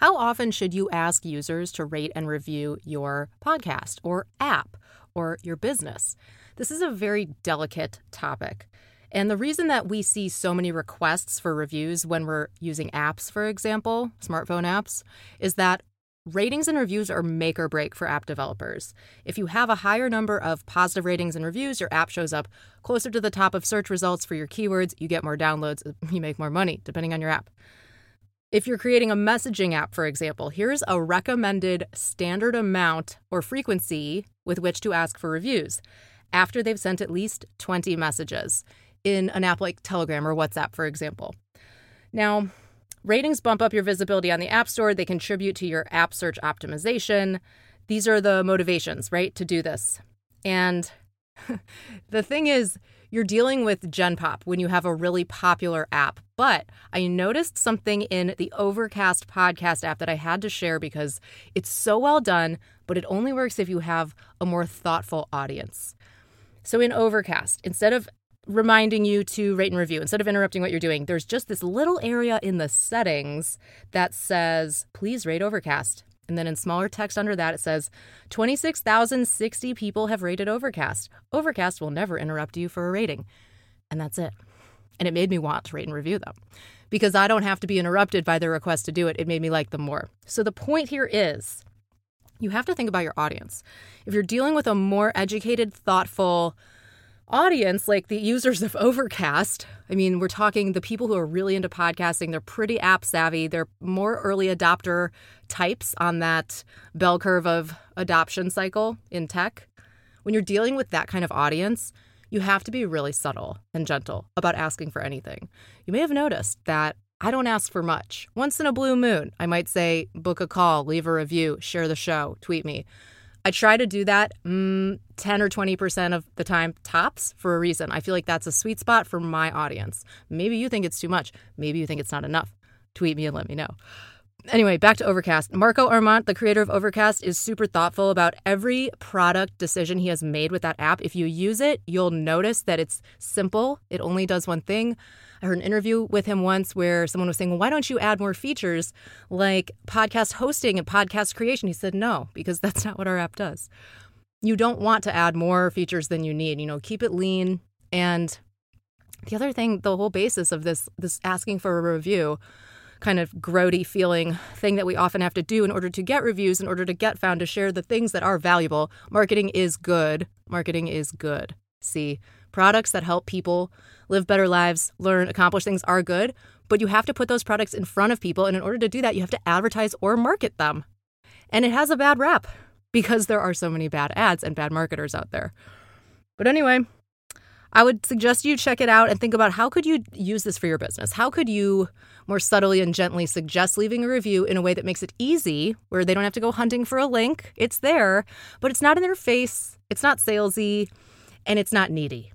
How often should you ask users to rate and review your podcast or app or your business? This is a very delicate topic. And the reason that we see so many requests for reviews when we're using apps, for example, smartphone apps, is that ratings and reviews are make or break for app developers. If you have a higher number of positive ratings and reviews, your app shows up closer to the top of search results for your keywords, you get more downloads, you make more money, depending on your app. If you're creating a messaging app, for example, here's a recommended standard amount or frequency with which to ask for reviews after they've sent at least 20 messages in an app like Telegram or WhatsApp, for example. Now, ratings bump up your visibility on the App Store, they contribute to your app search optimization. These are the motivations, right, to do this. And the thing is, you're dealing with Gen Pop when you have a really popular app. But I noticed something in the Overcast podcast app that I had to share because it's so well done, but it only works if you have a more thoughtful audience. So in Overcast, instead of reminding you to rate and review instead of interrupting what you're doing. There's just this little area in the settings that says, please rate Overcast. And then in smaller text under that, it says 26,060 people have rated Overcast. Overcast will never interrupt you for a rating. And that's it. And it made me want to rate and review them because I don't have to be interrupted by their request to do it. It made me like them more. So the point here is you have to think about your audience. If you're dealing with a more educated, thoughtful, audience, like the users of Overcast, I mean, we're talking the people who are really into podcasting, they're pretty app savvy, they're more early adopter types on that bell curve of adoption cycle in tech. When you're dealing with that kind of audience, you have to be really subtle and gentle about asking for anything. You may have noticed that I don't ask for much. Once in a blue moon, I might say, book a call, leave a review, share the show, tweet me. I try to do that mm, 10 or 20% of the time tops for a reason. I feel like that's a sweet spot for my audience. Maybe you think it's too much. Maybe you think it's not enough. Tweet me and let me know. Anyway, back to Overcast. Marco Arment, the creator of Overcast, is super thoughtful about every product decision he has made with that app. If you use it, you'll notice that it's simple, it only does one thing. I heard an interview with him once where someone was saying, well, why don't you add more features like podcast hosting and podcast creation? He said, no, because that's not what our app does. You don't want to add more features than you need. You know, keep it lean. And the other thing, the whole basis of this, this asking for a review, kind of grody feeling thing that we often have to do in order to get reviews, in order to get found to share the things that are valuable. Marketing is good. Marketing is good. See, products that help people live better lives, learn, accomplish things are good, but you have to put those products in front of people. And in order to do that, you have to advertise or market them. And it has a bad rap because there are so many bad ads and bad marketers out there. But anyway, I would suggest you check it out and think about how could you use this for your business? How could you more subtly and gently suggest leaving a review in a way that makes it easy, where they don't have to go hunting for a link. It's there, but it's not in their face, it's not salesy, and it's not needy.